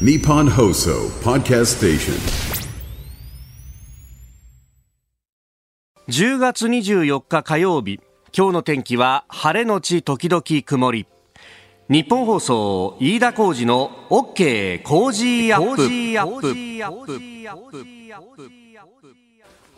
Nippon Hoso Podcast Station. 10月24日火曜日。今日の天気は晴れのち時々曇り。日本放送飯田浩二の OK 工事アップ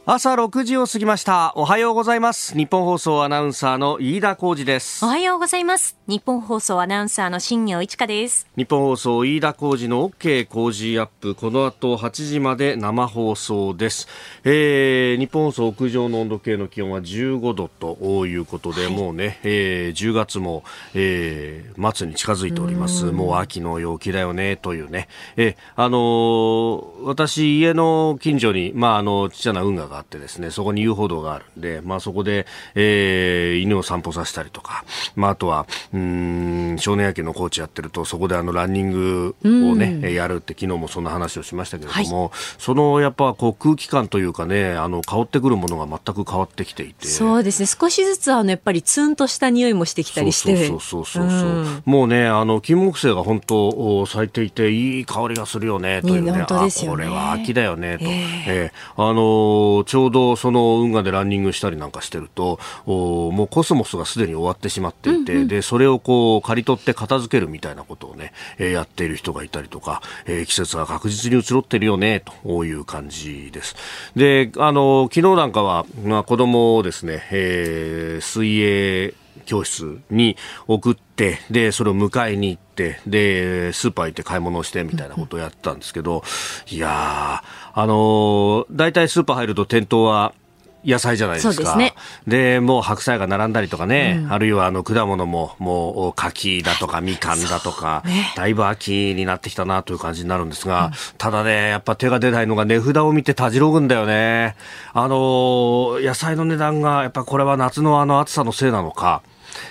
朝6時を過ぎました。おはようございます。日本放送アナウンサーの飯田浩二です。おはようございます。日本放送アナウンサーの新業一華です。日本放送飯田浩二の OK 工事アップ。この後8時まで生放送です、えー、日本放送屋上の温度計の気温は15度ということで、はい、もうね、えー、10月も、えー、末に近づいております。もう秋の陽気だよねというね、えー、あのー、私家の近所にまああのちっちゃな運河ががあってですね、そこに遊歩道があるんで、まあそこで、えー、犬を散歩させたりとか、まああとは、うん、少年野球のコーチやってると、そこであのランニングをね、やるって昨日もそんな話をしましたけれども、はい、そのやっぱこう空気感というかね、あの、香ってくるものが全く変わってきていて。そうですね、少しずつあの、やっぱりツンとした匂いもしてきたりして。そうそうそうそうそう、うん、もうね、あの、金木犀が本当咲いていて、いい香りがするよね、というね。ねあ、これは秋だよね、と。えー、えー、あのちょうどその運河でランニングしたりなんかしてるとおもうコスモスがすでに終わってしまっていて、うんうん、でそれをこう刈り取って片付けるみたいなことをね、えー、やっている人がいたりとか、えー、季節が確実に移ろってるよねという感じです。であの昨日なんかは、まあ、子供をですね、えー、水泳教室に送って、で、それを迎えに行って、で、スーパー行って買い物をしてみたいなことをやったんですけど、いやー、あのー、大体スーパー入ると店頭は、野菜じゃないですか。ですね。で、もう白菜が並んだりとかね、うん、あるいはあの果物ももう柿だとかみかんだとか、ね、だいぶ秋になってきたなという感じになるんですが、うん、ただね、やっぱ手が出ないのが値札を見てたじろぐんだよね。あの、野菜の値段がやっぱこれは夏のあの暑さのせいなのか、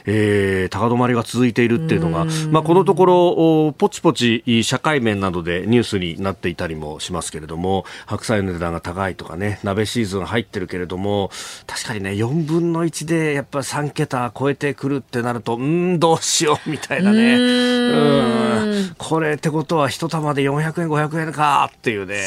えー、高止まりが続いているっていうのが、まあ、このところポチポチ社会面などでニュースになっていたりもしますけれども白菜の値段が高いとかね鍋シーズン入ってるけれども確かにね4分の1でやっぱり3桁超えてくるってなるとうんどうしようみたいなね。うん。これってことは一玉で400円500円かっていうね。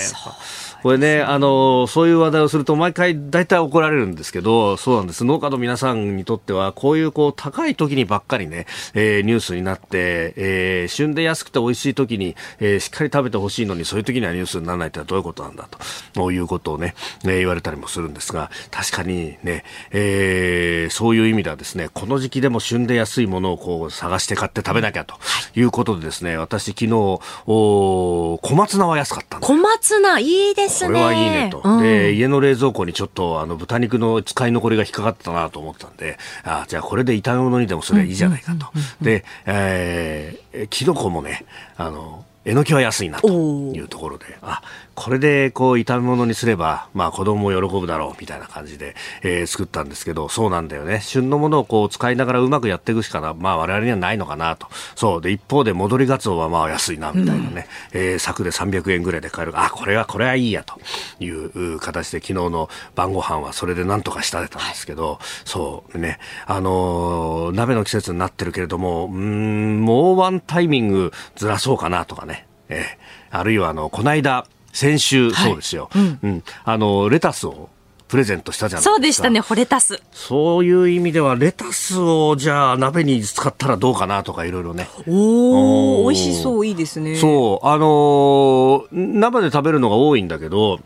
これね、あの、そういう話題をすると毎回大体怒られるんですけど、そうなんです。農家の皆さんにとっては、こういうこう高い時にばっかりね、えー、ニュースになって、えー、旬で安くて美味しい時に、えー、しっかり食べてほしいのに、そういう時にはニュースにならないってどういうことなんだと、いうことをね、ね言われたりもするんですが、確かにね、えー、そういう意味ではですね、この時期でも旬で安いものをこう探して買って食べなきゃとい。うことでですね、私昨日、お小松菜は安かったん小松菜、いいですこれはいいねと、うん、で家の冷蔵庫にちょっとあの豚肉の使い残りが引っかかったなと思ったんであじゃあこれで炒め物にでもすればいいじゃないかと、で、えー、キノコもねあのえのきは安いなというところで、あ、これでこう炒め物にすれば、まあ子供も喜ぶだろうみたいな感じで、えー、作ったんですけど、そうなんだよね。旬のものをこう使いながらうまくやっていくしかな、まあ我々にはないのかなと。そう。で、一方で戻りガツオはまあ安いなみたいなね、うん、えー、柵で300円ぐらいで買える。あ、これは、これはいいやという形で昨日の晩ご飯はそれでなんとかしたれたんですけど、そうね、あのー、鍋の季節になってるけれども、うん、もうワンタイミングずらそうかなとかね。えー、あるいはあのこの間先週、そうですよ、うん、うん、あのレタスをプレゼントしたじゃないですか。そうでしたね、ホレタス。そういう意味では、レタスをじゃあ鍋に使ったらどうかなとかいろいろね。おお美味しそう、いいですね。そう、あのー、生で食べるのが多いんだけど、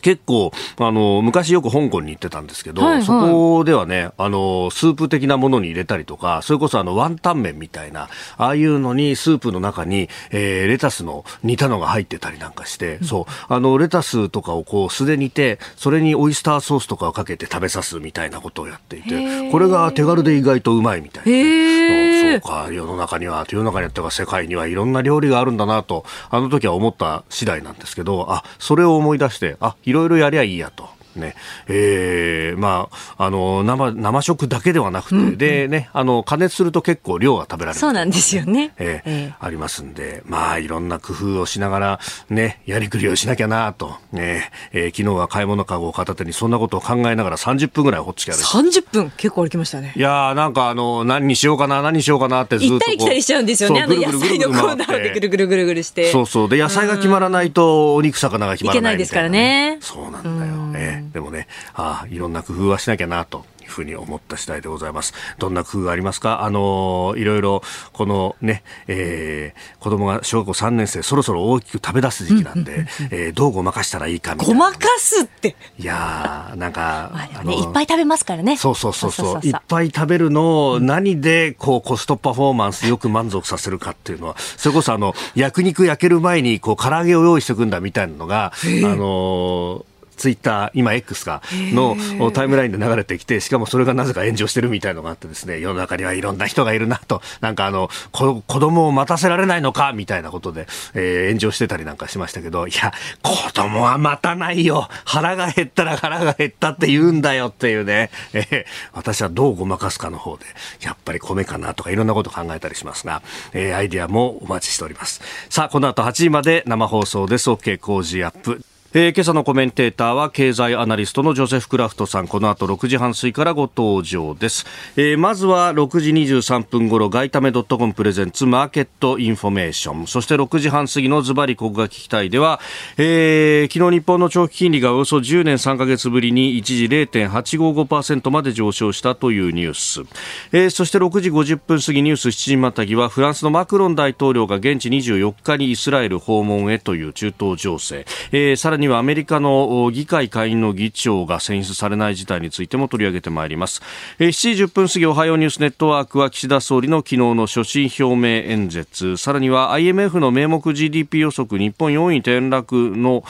結構、あの、昔よく香港に行ってたんですけど、はいはい、そこではね、あの、スープ的なものに入れたりとか、それこそあの、ワンタン麺みたいな、ああいうのにスープの中に、えー、レタスの煮たのが入ってたりなんかして、うん、そう、あの、レタスとかをこう、素で煮て、それにオイスターソースとかをかけて食べさすみたいなことをやっていて、これが手軽で意外とうまいみたいな、そうか、世の中には、世の中にあっては世界にはいろんな料理があるんだなと、あの時は思った次第なんですけど、あ、それを思い出して、あ、いろいろやりゃいいやと。ね、えー、まあ、あの、生、生食だけではなくて、うんうん、でね、あの、加熱すると結構量が食べられる。そうなんですよね。えー、えー、ありますんで、まあ、いろんな工夫をしながら、ね、やりくりをしなきゃなと、ね、えー、昨日は買い物かごを片手にそんなことを考えながら30分ぐらいほっつき歩いて。30分？結構歩きましたね。いやなんかあの、何にしようかな、何にしようかなってずっと。行ったり来たりしちゃうんですよね。あの野菜のコーナーでぐるぐるぐるぐるして。そうそう。で、野菜が決まらないと、お肉魚が決まらないいけないですからね。そうなんだよ。えー、でもね、ああ、いろんな工夫はしなきゃなと。いうふうに思った次第でございます。どんな工夫がありますか？あのいろいろ、このね、えー、子供が小学校3年生、そろそろ大きく食べ出す時期なんで、えー、どうごまかしたらいいかみたいな。ごまかすって。いやなんか、まあね、いっぱい食べますからね。そうそうそうそう。いっぱい食べるのを何で、こう、コストパフォーマンスよく満足させるかっていうのは、それこそあの、焼肉焼ける前に、こう、唐揚げを用意しておくんだみたいなのが、あのーツイッター、今 X か、のタイムラインで流れてきて、しかもそれがなぜか炎上してるみたいのがあってですね、世の中にはいろんな人がいるなと、なんかあの、子供を待たせられないのか、みたいなことで、えー、炎上してたりなんかしましたけど、いや、子供は待たないよ腹が減ったら腹が減ったって言うんだよっていうね、えー、私はどうごまかすかの方で、やっぱり米かなとかいろんなこと考えたりしますが、えー、アイディアもお待ちしております。さあ、この後8時まで生放送です。OK Cozy up。えー、今朝のコメンテーターは経済アナリストのジョセフ・クラフトさん。この後6時半過ぎからご登場です、えー、まずは6時23分頃外為ドットコムプレゼンツマーケットインフォメーション。そして6時半過ぎのズバリここが聞きたいでは、えー、昨日日本の長期金利がおよそ10年3か月ぶりに一時0.855%まで上昇したというニュース、えー、そして6時50分過ぎニュース7時またぎはフランスのマクロン大統領が現地24日にイスラエル訪問へという中東情勢、えー、さらににはアメリカの議会下院の議長が選出されない事態についても取り上げてまいります。7時10分過ぎおはようニュースネットワークは岸田総理の昨日の所信表明演説、さらには IMF の名目 GDP 予測日本4位転落の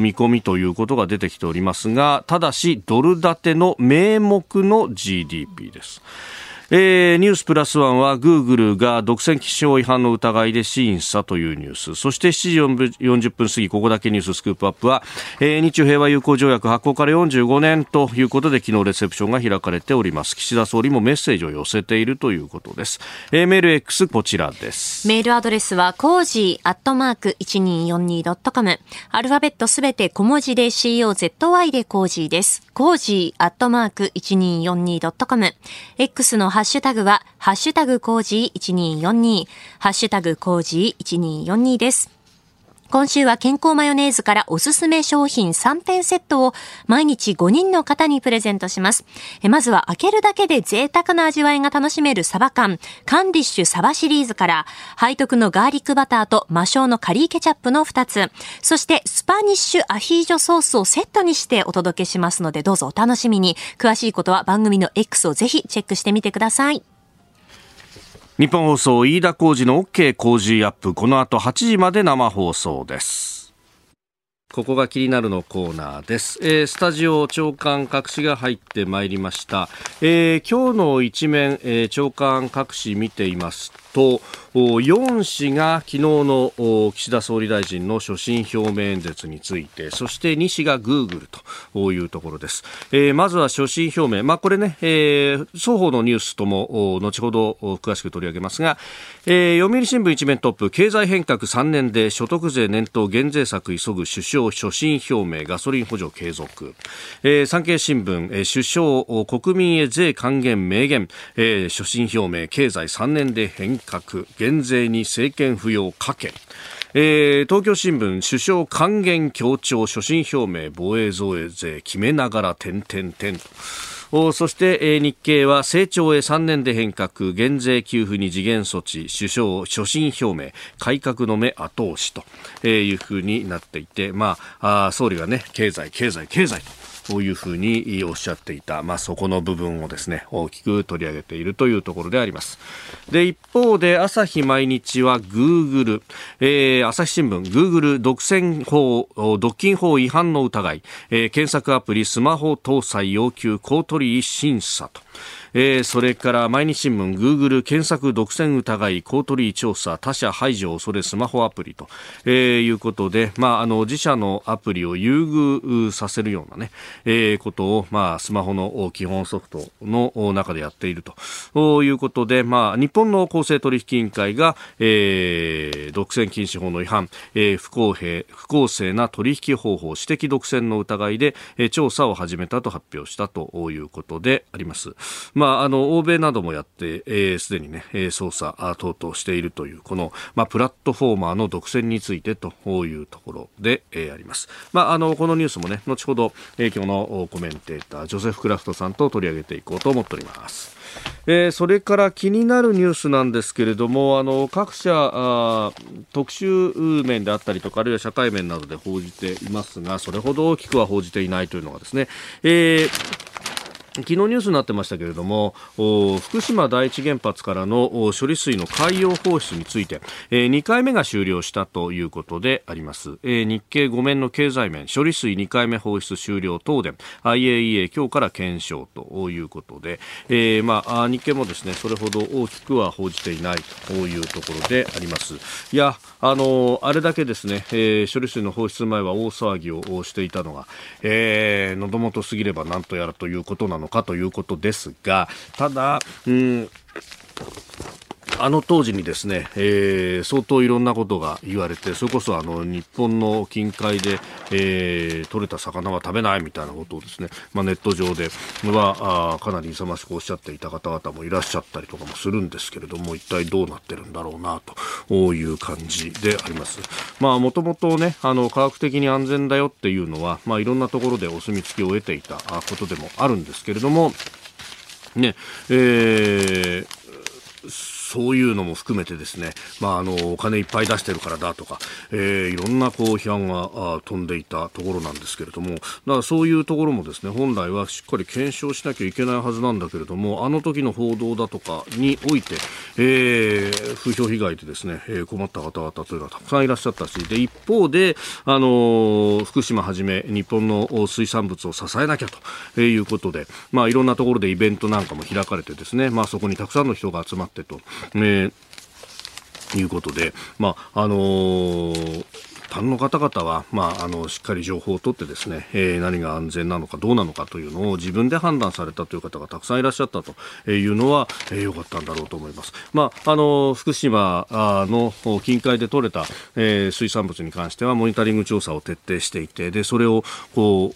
見込みということが出てきておりますが、ただしドル建ての名目の GDP です。えー、ニュースプラスワンはグーグルが独占気象違反の疑いで審査というニュース。そして7時40分過ぎここだけニューススクープアップは、えー、日中平和友好条約発効から45年ということで昨日レセプションが開かれております。岸田総理もメッセージを寄せているということです、えー、メール X こちらです。メールアドレスはコージーアットマーク 1242.com アルファベットすべて小文字で COZY でコージーです。コージーアットマーク 1242.com X のハッシュタグは、ハッシュタグコージー1242、ハッシュタグコージー1242です。今週は健康マヨネーズからおすすめ商品3点セットを毎日5人の方にプレゼントします。まずは開けるだけで贅沢な味わいが楽しめるサバ缶、カンディッシュサバシリーズから、背徳のガーリックバターと魔性のカリーケチャップの2つ、そしてスパニッシュアヒージョソースをセットにしてお届けしますのでどうぞお楽しみに。詳しいことは番組の X をぜひチェックしてみてください。日本放送飯田浩司の OK 工事アップ。この後8時まで生放送です。ここが気になるのコーナーです、えー、スタジオ長官各紙が入ってまいりました、えー、今日の一面、えー、長官各紙見ていますと4紙が昨日の岸田総理大臣の所信表明演説についてそして2紙がグーグルというところです、えー、まずは所信表明、まあ、これね、えー、双方のニュースとも後ほど詳しく取り上げますが、えー、読売新聞一面トップ経済変革3年で所得税年頭減税策急ぐ首相所信表明ガソリン補助継続、えー、産経新聞、えー、首相国民へ税還元明言、えー、所信表明経済3年で変革減税に政権浮揚かけ。えー、東京新聞首相還元強調所信表明防衛増税決めながら点々点と。そして、え、日経は成長へ3年で変革減税給付に次元措置首相所信表明改革の目後押しというふうになっていて、まあ、あ総理がね経済経済経済と。こういうふうにおっしゃっていた、まあ、そこの部分をですね大きく取り上げているというところであります。で一方で朝日毎日はグーグル、えー、朝日新聞グーグル独占法独禁法違反の疑い、えー、検索アプリスマホ搭載要求公取審査と。えー、それから毎日新聞、グーグル検索独占疑い、コートリー調査、他社排除恐れスマホアプリと、えー、いうことで、まあ、あの、自社のアプリを優遇させるようなね、えー、ことを、まあ、スマホの基本ソフトの中でやっているということで、まあ、日本の公正取引委員会が、えー、独占禁止法の違反、えー、不公平、不公正な取引方法、私的独占の疑いで、えー、調査を始めたと発表したということであります。まあ、まああの、欧米などもやって、す、えー、で、にね、捜査等々しているという、この、まあ、プラットフォーマーの独占についてというところで、え、あります。まあ、あの、このニュースもね、後ほど、えー、今日のコメンテーター、ジョセフ・クラフトさんと取り上げていこうと思っております。えー、それから気になるニュースなんですけれどもあの各社あ特集面であったりとかあるいは社会面などで報じていますがそれほど大きくは報じていないというのがですね、えー昨日ニュースになってましたけれども福島第一原発からの処理水の海洋放出について、えー、2回目が終了したということであります、えー、日経5面の経済面処理水2回目放出終了東電 IAEA 今日から検証ということで、えー、まあ、日経もですねそれほど大きくは報じていないというところであります。いやあのあれだけですね、え処理水の放出前は大騒ぎをしていたのが、えー、喉元すぎればなんとやらということなののかということですが、ただ、うん。あの当時にですね、えー、相当いろんなことが言われて、それこそあの日本の近海で、えー、取れた魚は食べないみたいなことをですね、まあ、ネット上ではあかなり勇ましくおっしゃっていた方々もいらっしゃったりとかもするんですけれども、一体どうなってるんだろうなという感じであります。まあ、もともとね、あの科学的に安全だよっていうのは、まあ、いろんなところでお墨付きを得ていたことでもあるんですけれども、ね、えーそういうのも含めてですね、まあ、あのお金いっぱい出してるからだとか、えー、いろんなこう批判が飛んでいたところなんですけれどもだからそういうところもですね本来はしっかり検証しなきゃいけないはずなんだけれどもあの時の報道だとかにおいて、えー、風評被害でですね、えー、困った方々というのはたくさんいらっしゃったしで一方で、あの福島はじめ日本の水産物を支えなきゃということで、まあ、いろんなところでイベントなんかも開かれてですね、まあ、そこにたくさんの人が集まってと。えー、いうことで、まああのー般の方々は、まあ、あのしっかり情報を取ってですね、えー、何が安全なのかどうなのかというのを自分で判断されたという方がたくさんいらっしゃったというのは良、えー、かったんだろうと思います。まあ、あの福島の近海で取れた、えー、水産物に関してはモニタリング調査を徹底していてでそれをこ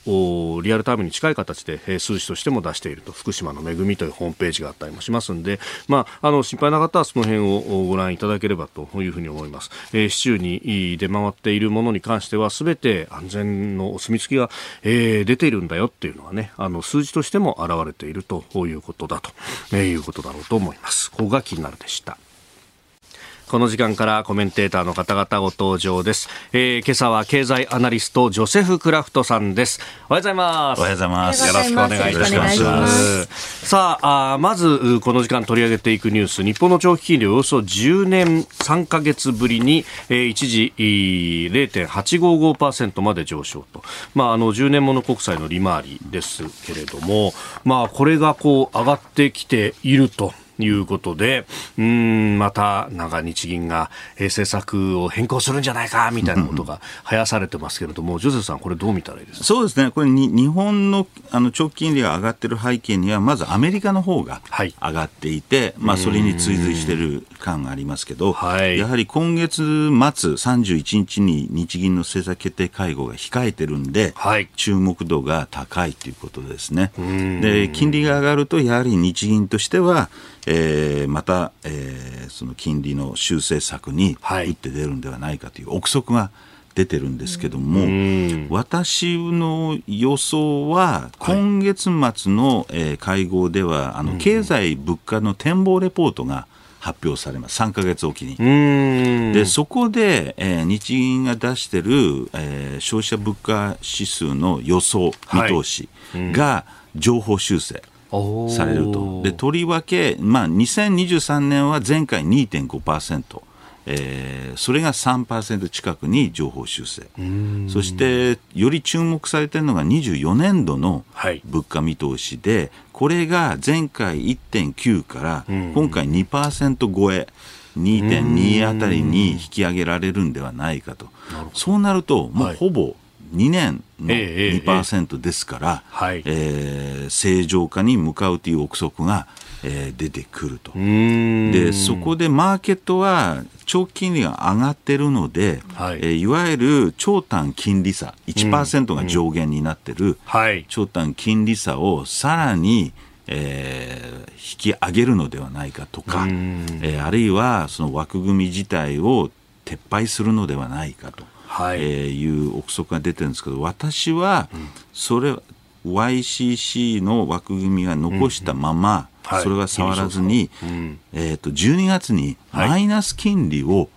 うリアルタイムに近い形で、えー、数字としても出していると福島の恵みというホームページがあったりもしますので、まあ、あの心配な方はその辺をご覧いただければというふうに思います。えー、市中に出回っているうものに関しては全て安全のお墨付きが、えー、出ているんだよっていうのはねあの数字としても現れているということだと、えー、いうことだろうと思います。ここが気になるでした。この時間からコメンテーターの方々ご登場です。えー、今朝は経済アナリスト、ジョセフ・クラフトさんです。おはようございます。おはようございます。よろしくお願いいたします。ますさああ、まず、この時間取り上げていくニュース、日本の長期金利およそ10年3か月ぶりに、えー、一時0.855%まで上昇と。まあ、あの、10年もの国債の利回りですけれども、まあ、これがこう、上がってきていると。いうことで、うん、また、なんか日銀が政策を変更するんじゃないか、みたいなことが生やされてますけれども、ジョゼフさん、これどう見たらいいですか？そうですね、これに、日本のあの長期金利が上がってる背景には、まずアメリカの方が上がっていて、はい、まあ、それに追随している感がありますけど、はい、やはり今月末31日に日銀の政策決定会合が控えてるんで、はい、注目度が高いということですね。で金利が上がると、やはり日銀としては、えー、また、えー、その金利の修正策に打って出るんではないかという憶測が出てるんですけども、私の予想は、今月末の、えー、会合では、あの経済物価の展望レポートが発表されます、3か月おきに。で、そこで、えー、日銀が出してる、えー、消費者物価指数の予想、見通しが情報修正。されると。でとりわけ、まあ、2023年は前回2.5%。えー、それが3%近くに情報修正。そしてより注目されているのが24年度の物価見通しで、はい、これが前回1.9から今回2%超え。2.2あたりに引き上げられるんではないかと、そうなると、もうほぼ2年の2%ですから、ええー、正常化に向かうという憶測が、えー、出てくると。でそこでマーケットは長期金利が上がってるので、はい。えー、いわゆる長短金利差1%が上限になってる、長短金利差をさらにえー、引き上げるのではないかとか、えー、あるいはその枠組み自体を撤廃するのではないかと、はい。えー、いう憶測が出てるんですけど私はそれ、YCC の枠組みは残したまま、うん、それは触らずに、はい、えー、と12月にマイナス金利を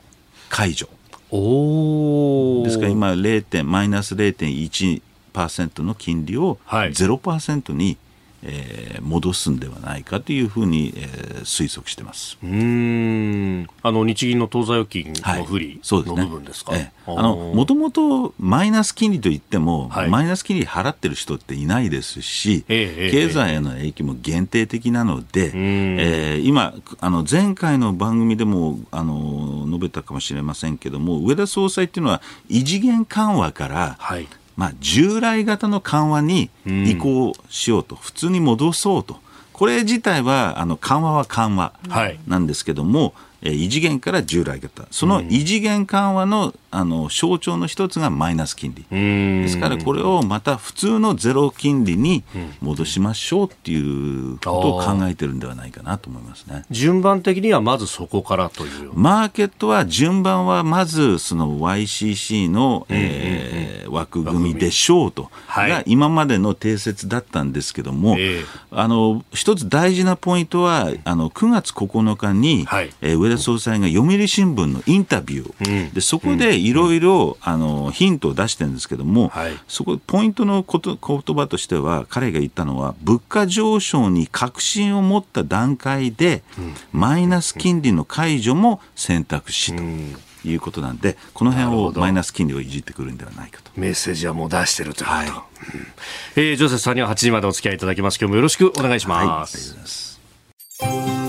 解除。はい、ですから今0マイナス0.1%の金利を0%にえー、戻すんではないかというふうに、えー、推測してます。うん。あの日銀の当座預金の不利の部分ですか、はい、あのもともとマイナス金利といっても、はい、マイナス金利払ってる人っていないですし、えー、経済への影響も限定的なので、えー、今あの前回の番組でもあの述べたかもしれませんけども上田総裁っていうのは異次元緩和から、はいまあ、従来型の緩和に移行しようと、うん、普通に戻そうと、これ自体はあの緩和は緩和なんですけども、はいえ異次元から従来型。その異次元緩和のあの象徴の一つがマイナス金利。ですからこれをまた普通のゼロ金利に戻しましょうっていうことを考えてるんではないかなと思いますね。順番的にはまずそこからという。マーケットは順番はまずその YCC の、えー、枠組みでしょうと、が今までの定説だったんですけども、あの一つ大事なポイントはあの9月9日に、はい。えー、上田総裁が読売新聞のインタビュー、うん、でそこでいろいろヒントを出してるんですけども、はい、そこポイントのこと言葉としては彼が言ったのは物価上昇に確信を持った段階で、うん、マイナス金利の解除も選択肢と。いうことなんで、この辺をマイナス金利をいじってくるんではないかと。メッセージはもう出してるということ。はいうん、えー、ジョセフさんには8時までお付き合いいただきます。今日もよろしくお願いします。はい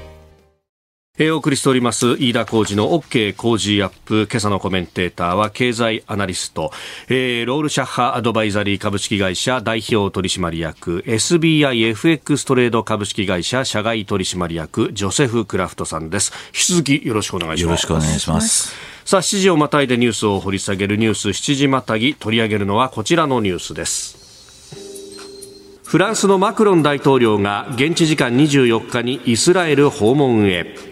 えー、お送りしております飯田浩二の OK 工事アップ。今朝のコメンテーターは経済アナリスト、えー、ロールシャッハアドバイザリー株式会社代表取締役。SBIFX トレード株式会社社外取締役ジョセフ・クラフトさんです。引き続きよろしくお願いします。よろしくお願いします。さあ7時をまたいでニュースを掘り下げるニュース7時またぎ。取り上げるのはこちらのニュースです。フランスのマクロン大統領が現地時間24日にイスラエル訪問へ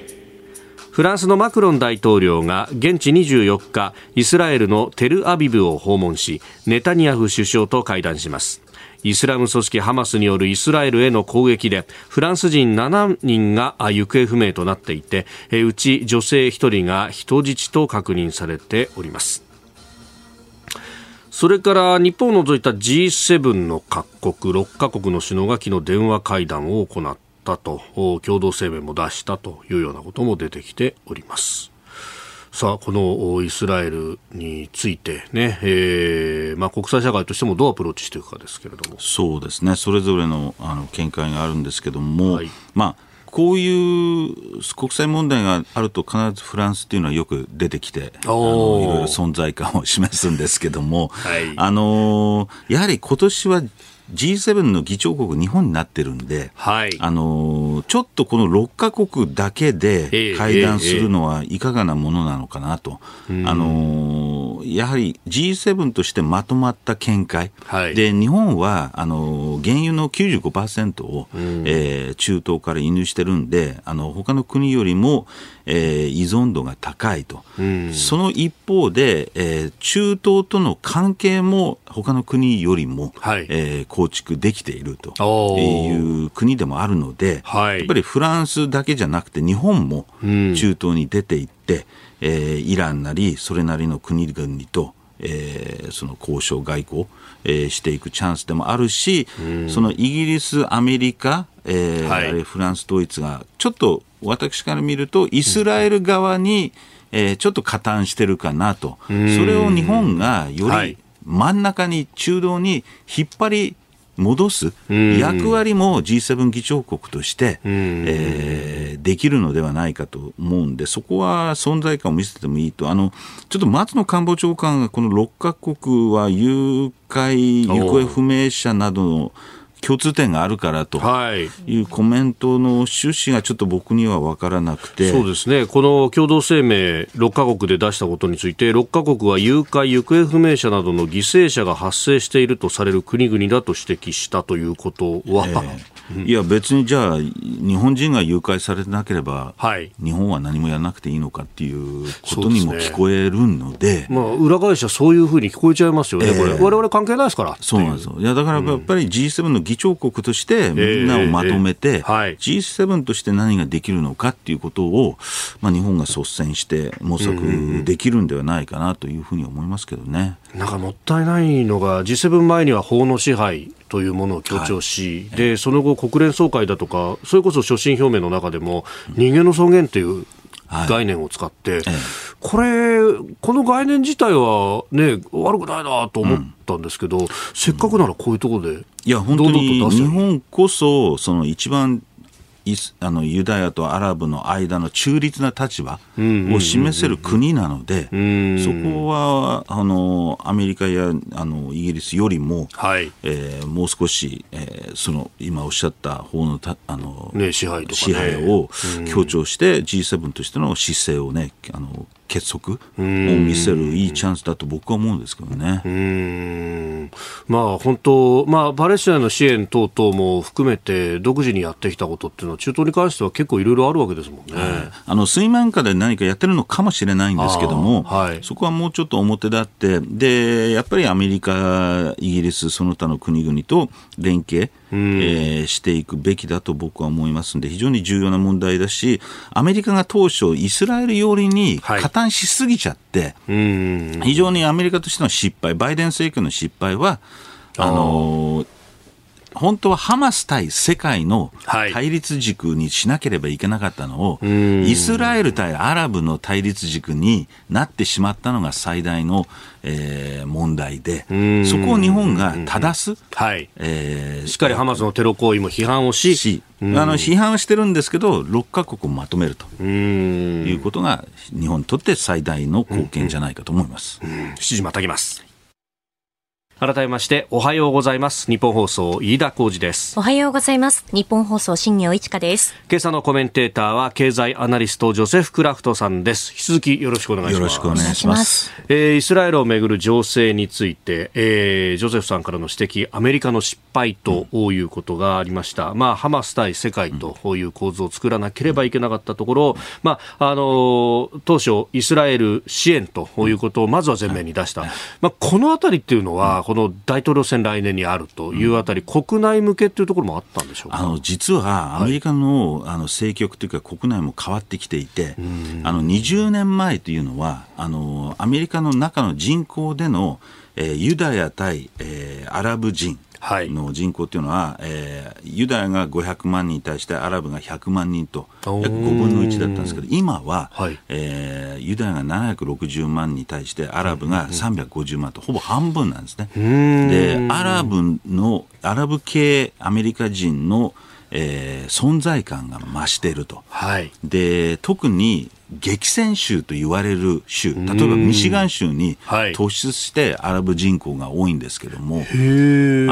フランスのマクロン大統領が現地24日イスラエルのテルアビブを訪問しネタニヤフ首相と会談します。イスラム組織ハマスによるイスラエルへの攻撃でフランス人7人が行方不明となっていてうち女性1人が人質と確認されております。それから日本を除いた G7 の各国6カ国の首脳が昨日電話会談を行ってったと共同声明も出したというようなことも出てきております。さあこのイスラエルについてね、えーまあ、国際社会としてもどうアプローチしていくかですけれども。そうですね。それぞれのあの見解があるんですけども、はい、まあこういう国際問題があると必ずフランスっていうのはよく出てきてあのいろいろ存在感を示すんですけども、はい、あのやはり今年は G7 の議長国、日本になってるんで、はい、あのちょっとこの6か国だけで会談するのはいかがなものなのかなと、えーえー、あのやはり G7 としてまとまった見解、はい、で日本はあの原油の95%を、うん、えー、中東から輸入してるんで、あの他の国よりも、えー、依存度が高いと、うん、その一方で、えー、中東との関係も他の国よりも、はい、えー、構築できているという国でもあるので、はい、やっぱりフランスだけじゃなくて日本も中東に出ていって、うん、えー、イランなりそれなりの国々とえー、その交渉、外交、えー、していくチャンスでもあるし、そのイギリス、アメリカ、えー、はい、フランス、ドイツがちょっと私から見ると、イスラエル側に、えー、ちょっと加担してるかなと、それを日本がより真ん中に、中道に引っ張り戻す役割も G7 議長国として、えー、できるのではないかと思うんで、そこは存在感を見せてもいいと、あのちょっと松野官房長官がこの6か国は誘拐、行方不明者などの共通点があるからとい。うコメントの趣旨がちょっと僕には分からなくて。そうですね、この共同声明、6か国で出したことについて、6か国は誘拐、行方不明者などの犠牲者が発生しているとされる国々だと指摘したということは、えーいや別にじゃあ日本人が誘拐されてなければ、はい、日本は何もやらなくていいのかっていうことにも聞こえるので、ね、まあ、裏返しはそういうふうに聞こえちゃいますよね、えー、これ。我々関係ないですから。そうなんですよ。いやだからやっぱり G7 の議長国としてみんなをまとめて、えーえーはい、G7 として何ができるのかっていうことを、まあ、日本が率先して模索できるんではないかなというふうに思いますけどね。なんかもったいないのが G7 前には法の支配というものを強調し、はい、でその後、国連総会だとか、それこそ所信表明の中でも、人間の尊厳という概念を使って、はい、これ、この概念自体は、ね、悪くないなと思ったんですけど、うん、せっかくならこういうところで、いや、本当に日本こそ、その一番あのユダヤとアラブの間の中立な立場を示せる国なので、そこはあのアメリカやあのイギリスよりも、はい。えー、もう少し、えー、その今おっしゃった法のたあの、ね、支配とか、ね、支配を強調して、G7 としての姿勢をねあの結束を見せるいいチャンスだと僕は思うんですけどね。うんまあ本当、まあパレスチナの支援等々も含めて独自にやってきたことっていうのは中東に関しては結構いろいろあるわけですもんね。あの水面下で何かやってるのかもしれないんですけども、はい、そこはもうちょっと表立って、でやっぱりアメリカ、イギリスその他の国々と連携えー、していくべきだと僕は思いますので非常に重要な問題だしアメリカが当初イスラエル寄りに加担しすぎちゃって、はい、非常にアメリカとしての失敗バイデン政権の失敗はあのー本当はハマス対世界の対立軸にしなければいけなかったのを、はい、イスラエル対アラブの対立軸になってしまったのが最大の、えー、問題で、そこを日本が正す、はい。えー、しっかりハマスのテロ行為も批判をし、しあの批判はしてるんですけど、6か国をまとめると。いうことが、日本にとって最大の貢献じゃないかと思います。7時またぎます改めましておはようございます。日本放送飯田浩二です。おはようございます。日本放送新業一華です。今朝のコメンテーターは経済アナリストジョセフ・クラフトさんです。引き続きよろしくお願いします。よろしくお願いします。えー、イスラエルをめぐる情勢について、えー、ジョセフさんからの指摘アメリカの失敗ということがありました、うん、まあハマス対世界という構図を作らなければいけなかったところ、まああの当初イスラエル支援ということをまずは前面に出した、まあこのあたりっていうのは、この大統領選来年にあるというあたり、うん、国内向けというところもあったんでしょうあの実はアメリカの,、あの政局というか国内も変わってきていて、あの20年前というのはあのアメリカの中の人口での、えー、ユダヤ対、えー、アラブ人の人口っていうのは、えー、ユダヤが500万人に対してアラブが100万人と約5分の1だったんですけど今は、はい、えー、ユダヤが760万に対してアラブが350万とほぼ半分なんですね。でアラブのアラブ系アメリカ人のえー、存在感が増していると、はい、で特に激戦州と言われる州、例えばミシガン州に突出してアラブ人口が多いんですけども、はい、あ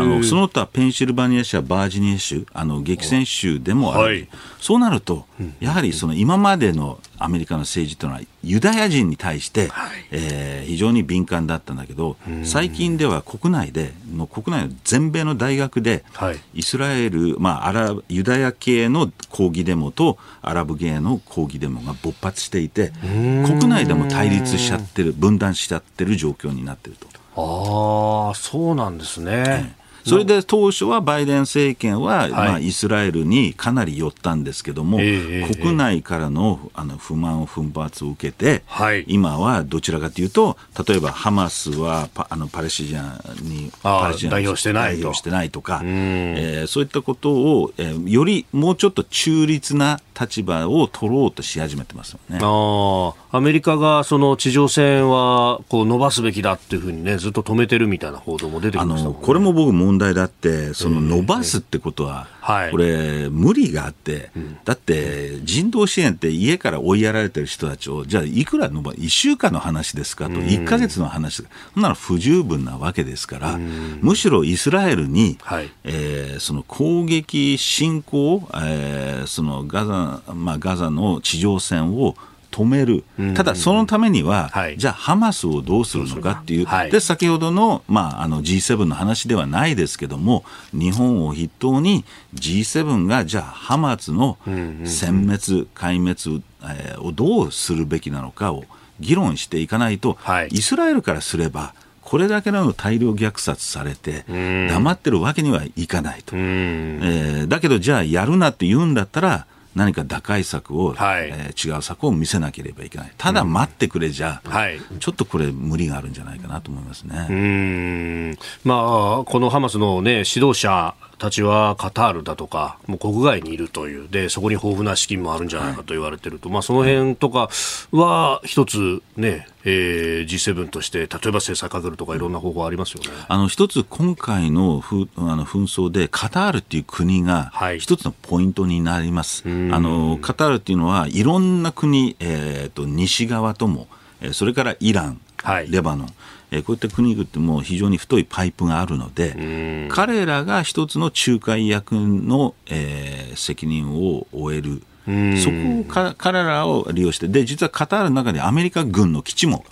のその他ペンシルバニア州、バージニア州、あの激戦州でもある、はい、そうなると、やはりその今までのアメリカの政治というのは、ユダヤ人に対して、はい、えー、非常に敏感だったんだけど、最近では国内で、の国内の全米の大学で、はい、イスラエル、まあ、アラユダヤ系の抗議デモとアラブ系の抗議デモが勃発していて、国内でも対立しちゃってる、分断しちゃってる状況になってると。ああ、そうなんですね。それで当初はバイデン政権は、まあ、イスラエルにかなり寄ったんですけども、国内からのあの不満、奮発を受けて、今はどちらかというと、例えばハマスはパあのパレスチナにパレスチナ代表してないと。してないとか、えー、そういったことを、えー、よりもうちょっと中立な立場を取ろうとし始めてますよね。あアメリカがその地上戦はこう伸ばすべきだっていうふうにねずっと止めてるみたいな報道も出てきました、ね、これも僕問題だってその伸ばすってことは、これ無理があって、だって人道支援って家から追いやられてる人たちをじゃあいくら伸ば1週間の話ですかと1か月の話そんなの不十分なわけですから、むしろイスラエルに、はい、えー、その攻撃侵攻、えー、そのガザまあ、ガザの地上戦を止める、ただそのためには、はい、じゃあ、ハマスをどうするのかっていう、はい、で先ほどの,、まあ、あの G7 の話ではないですけども、日本を筆頭に G7 がじゃあ、ハマスの殲滅、壊滅、えー、をどうするべきなのかを議論していかないと、はい、イスラエルからすれば、これだけの大量虐殺されて、黙ってるわけにはいかないと。えー、だけど、じゃあやるなって言うんだったら、何か打開策を、はい、えー、違う策を見せなければいけない。ただ待ってくれじゃ、うんはい、ちょっとこれ無理があるんじゃないかなと思いますね。うんまあ、このハマスの、ね、指導者たちはカタールだとか、もう国外にいるという、でそこに豊富な資金もあるんじゃないかと言われていると、はい、まあ、その辺とかは一つね、えー、G7 として、例えば制裁かけるとか、いろんな方法ありますよね。あの一つ、今回のふあの紛争で、カタールっていう国が一つのポイントになります。はい、あのカタールっていうのは、いろんな国、えーと、西側とも、それからイラン、はい、レバノン、えこういった国々っても非常に太いパイプがあるので、彼らが一つの仲介役の、えー、責任を負える。そこをか彼らを利用して、で、実はカタールの中にアメリカ軍の基地も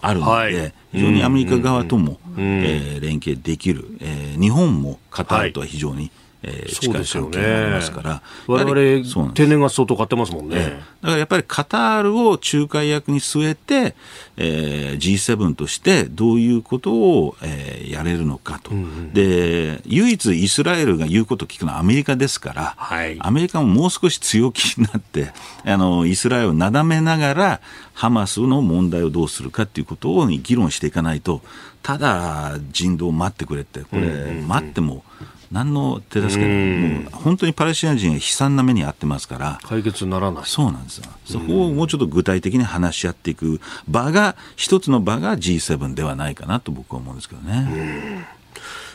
あるので、はい、非常にアメリカ側とも、えー、連携できる、えー、日本もカタールとは非常に、はいえー、近い関係がありますから、我々、天然ガス相当買ってますもんね、えー、だからやっぱりカタールを仲介役に据えて、えー、G7 としてどういうことを、えー、やれるのかと、うんうん、で、唯一イスラエルが言うことを聞くのはアメリカですから、はい、アメリカももう少し強気になって、あのイスラエルをなだめながら、ハマスの問題をどうするかということを議論していかないと、ただ人道を待ってくれって、これ、待っても、何の手助けもう本当にパレスチナ人が悲惨な目に遭ってますから解決ならない。そうなんですよ。そこをもうちょっと具体的に話し合っていく場が一つの場が G7 ではないかなと僕は思うんですけどね。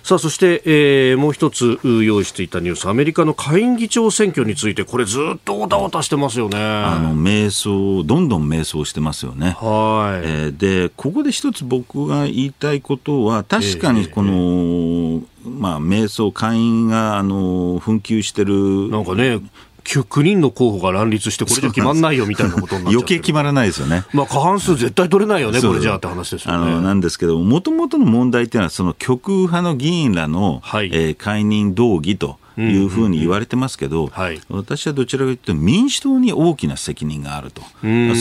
さあそして、えー、もう一つ用意していたニュース。アメリカの下院議長選挙についてこれずっとおたおたしてますよね。あの迷走どんどん迷走してますよね。はい、えー、でここで一つ僕が言いたいことは確かにこの、えー、まあ迷走会員があの紛糾してるなんかね9人の候補が乱立して、これじゃ決まんないよみたいなことになっ余計決まらないですよね。まあ、過半数絶対取れないよね、これじゃあって話ですよね。あのなんですけど、もともとの問題っていうのは、その極右派の議員らの、はい、えー、解任動議と。いうふうに言われてますけど、私はどちらかというと民主党に大きな責任があると、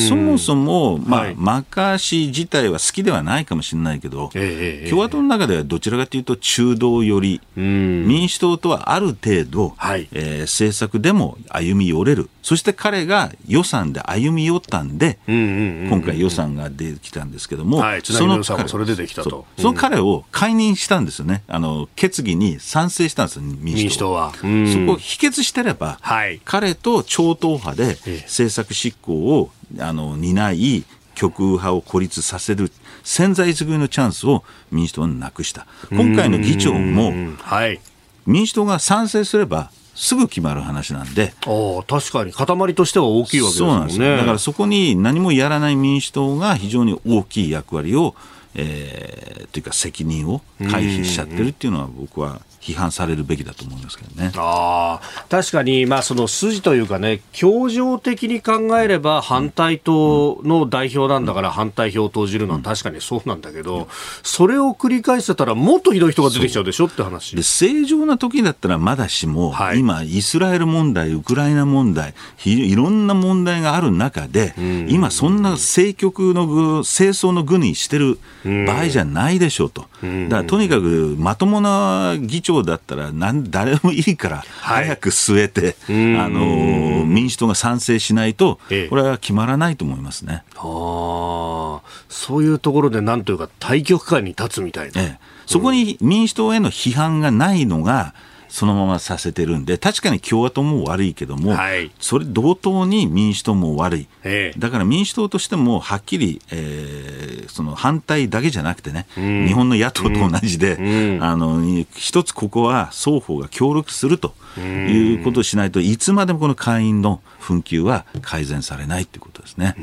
そもそも、まあ、はい、マッカーシー自体は好きではないかもしれないけど、えー、共和党の中ではどちらかというと中道寄り、民主党とはある程度、はい、えー、政策でも歩み寄れる、そして彼が予算で歩み寄ったんで、今回予算が出てきたんですけども、はい、そのそれ出てきたと。その彼を解任したんですよね、あの決議に賛成したんですよ、民主党は。そこ否決してれば、はい、彼と超党派で政策執行をあの担い、極右派を孤立させる潜在優位のチャンスを民主党になくした。今回の議長も、はい、民主党が賛成すればすぐ決まる話なんで。あ確かに、塊としては大きいわけですね。そうなんですだからそこに何もやらない民主党が非常に大きい役割を、えー、というか責任を回避しちゃってるっていうのは僕は批判されるべきだと思いますけどね。あ確かに、まあ、その筋というかね、協情的に考えれば反対党の代表なんだから反対票を投じるのは確かにそうなんだけど、それを繰り返してたらもっとひどい人が出てきちゃうでしょって話。で正常な時だったらまだしも、はい、今、イスラエル問題、ウクライナ問題、いろんな問題がある中で、今、そんな政局の清掃の具にしてる場合じゃないでしょうと。だからとにかくまともな議長だったらなん誰もいいから早く据えて、はい、あの民主党が賛成しないと、これは決まらないと思いますね。あそういうところでなんというか対局観に立つみたいな、ええ、そこに民主党への批判がないのが、そのままさせてるんで、確かに共和党も悪いけども、はい、それ同等に民主党も悪い、ええ、だから民主党としてもはっきり、えー、その反対だけじゃなくてね、うん、日本の野党と同じで、うん、あの一つここは双方が協力するということをしないといつまでもこの会員の紛糾は改善されないということですね。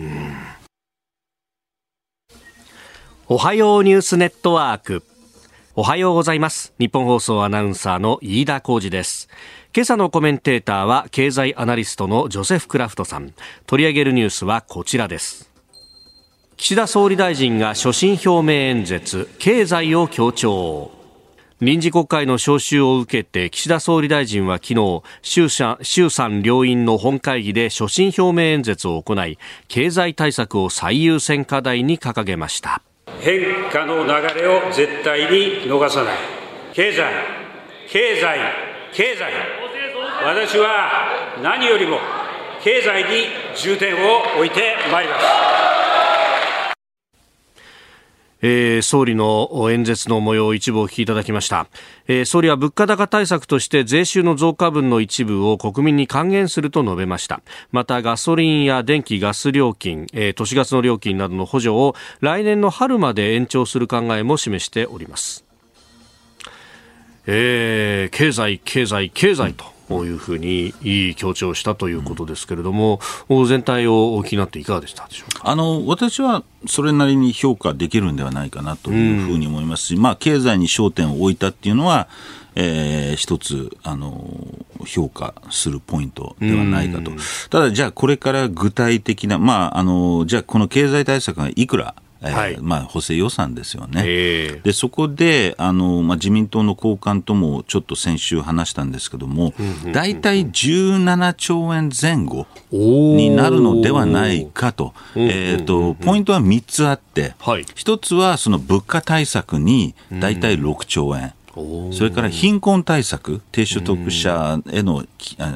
おはようニュースネットワークおはようございます。日本放送アナウンサーの飯田浩二です。今朝のコメンテーターは経済アナリストのジョセフ・クラフトさん。取り上げるニュースはこちらです。岸田総理大臣が所信表明演説。経済を強調。臨時国会の召集を受けて岸田総理大臣は昨日衆衆参両院の本会議で所信表明演説を行い経済対策を最優先課題に掲げました。変化の流れを絶対に逃さない。経済経済経済。私は何よりも経済に重点を置いてまいります。えー、総理の演説の模様を一部お聞きいただきました、えー、総理は物価高対策として税収の増加分の一部を国民に還元すると述べました。またガソリンや電気ガス料金、えー、都市ガスの料金などの補助を来年の春まで延長する考えも示しております。えー、経済、経済、経済と。こういうふうに強調したということですけれども、うん、全体をお気になっていかがでしたでしょうか？あの私はそれなりに評価できるんではないかなというふうに思いますし、うん、まあ、経済に焦点を置いたっていうのは、えー、一つあの評価するポイントではないかと、ただ、じゃあこれから具体的な、まあ、あのじゃあこの経済対策がいくらはい、まあ、補正予算ですよね。でそこであの、まあ、自民党の高官ともちょっと先週話したんですけども、大体17兆円前後になるのではないかと、えーと、ポイントは3つあって、はい、1つはその物価対策に大体6兆円。それから貧困対策、低所得者への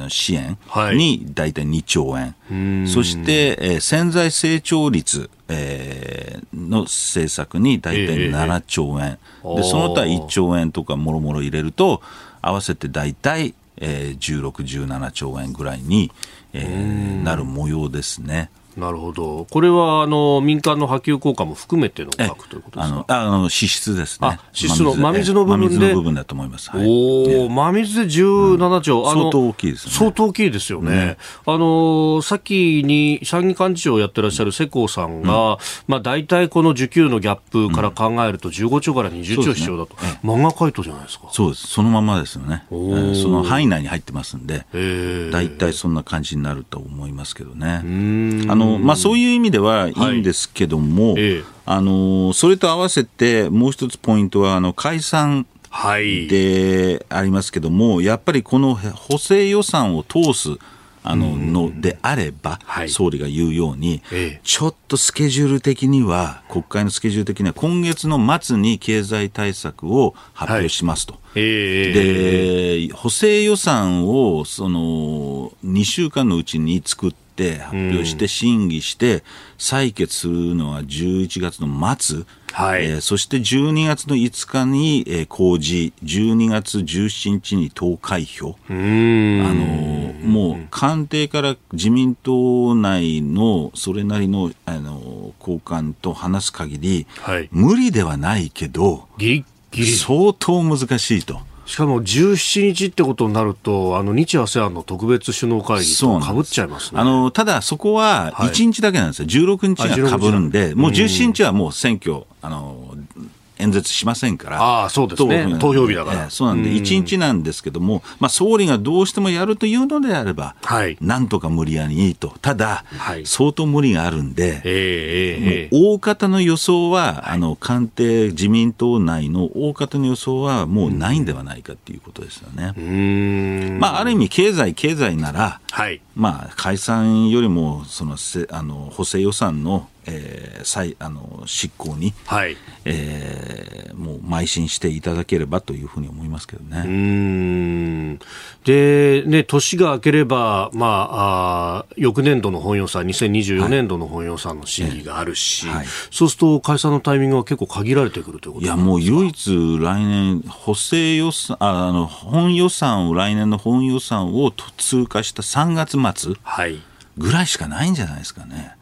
支援に大体2兆円、そして、えー、潜在成長率、えー、の政策に大体7兆円、でその他1兆円とかもろもろ入れると、合わせて大体、えー、16、17兆円ぐらいに、えー、なる模様ですね。なるほど。これは、あの、民間の波及効果も含めての額ということですか？あの、支出ですね。支出の真水の部分で？真水の部分だと思います。はい、おお、真水で17兆、うん、相当大きいですね。相当大きいですよね。ねあの、さっきに参議幹事長をやってらっしゃる世耕さんが、うん、まあ、大体この需給のギャップから考えると15兆から20兆必要だと。ね、漫画回答じゃないですか。そうです。そのままですよね。その範囲内に入ってますんで、大体そんな感じになると思いますけどね。あののまあ、そういう意味ではいいんですけども、はい。ええ、あのそれと合わせてもう一つポイントはあの解散でありますけども、やっぱりこの補正予算を通すあののであれば、はい、総理が言うように、ええ、ちょっとスケジュール的には、国会のスケジュール的には、今月の末に経済対策を発表しますと。はい。えで補正予算をその2週間のうちに作って発表して審議して採決するのは11月の末、はい、えー、そして12月の5日に、えー、公示。12月17日に投開票。あのもう官邸から自民党内のそれなりのあの高官と話す限り、はい、無理ではないけど相当難しいと。しかも17日ってことになると、あの日 ASEAN の特別首脳会議とかぶっちゃいます、ね、あのただ、そこは1日だけなんですよ、はい、16日がかぶるんで、もう17日はもう選挙、あの演説しませんから、あそうですね、投票日だから。そうなんで、1日なんですけども、まあ、総理がどうしてもやるというのであれば、はい、なんとか無理やりいいと、ただ、はい、相当無理があるんで、えー、大方の予想は、はい、あの官邸、自民党内の大方の予想はもうないんではないかということですよね。まあ、ある意味、経済、経済なら、はい、まあ、解散よりもそのせあの補正予算のえー、再あの執行に、はい。えー、もう邁進していただければというふうに思いますけどね。うん。で、ね、年が明ければ、まあ、あ翌年度の本予算、2024年度の本予算の審議があるし、はい。はい、そうすると解散のタイミングは結構限られてくるということいや、もう唯一来年、補正予算あ、あの本予算を、来年の本予算を通過した3月末。はいぐらいしかないんじゃないですかね。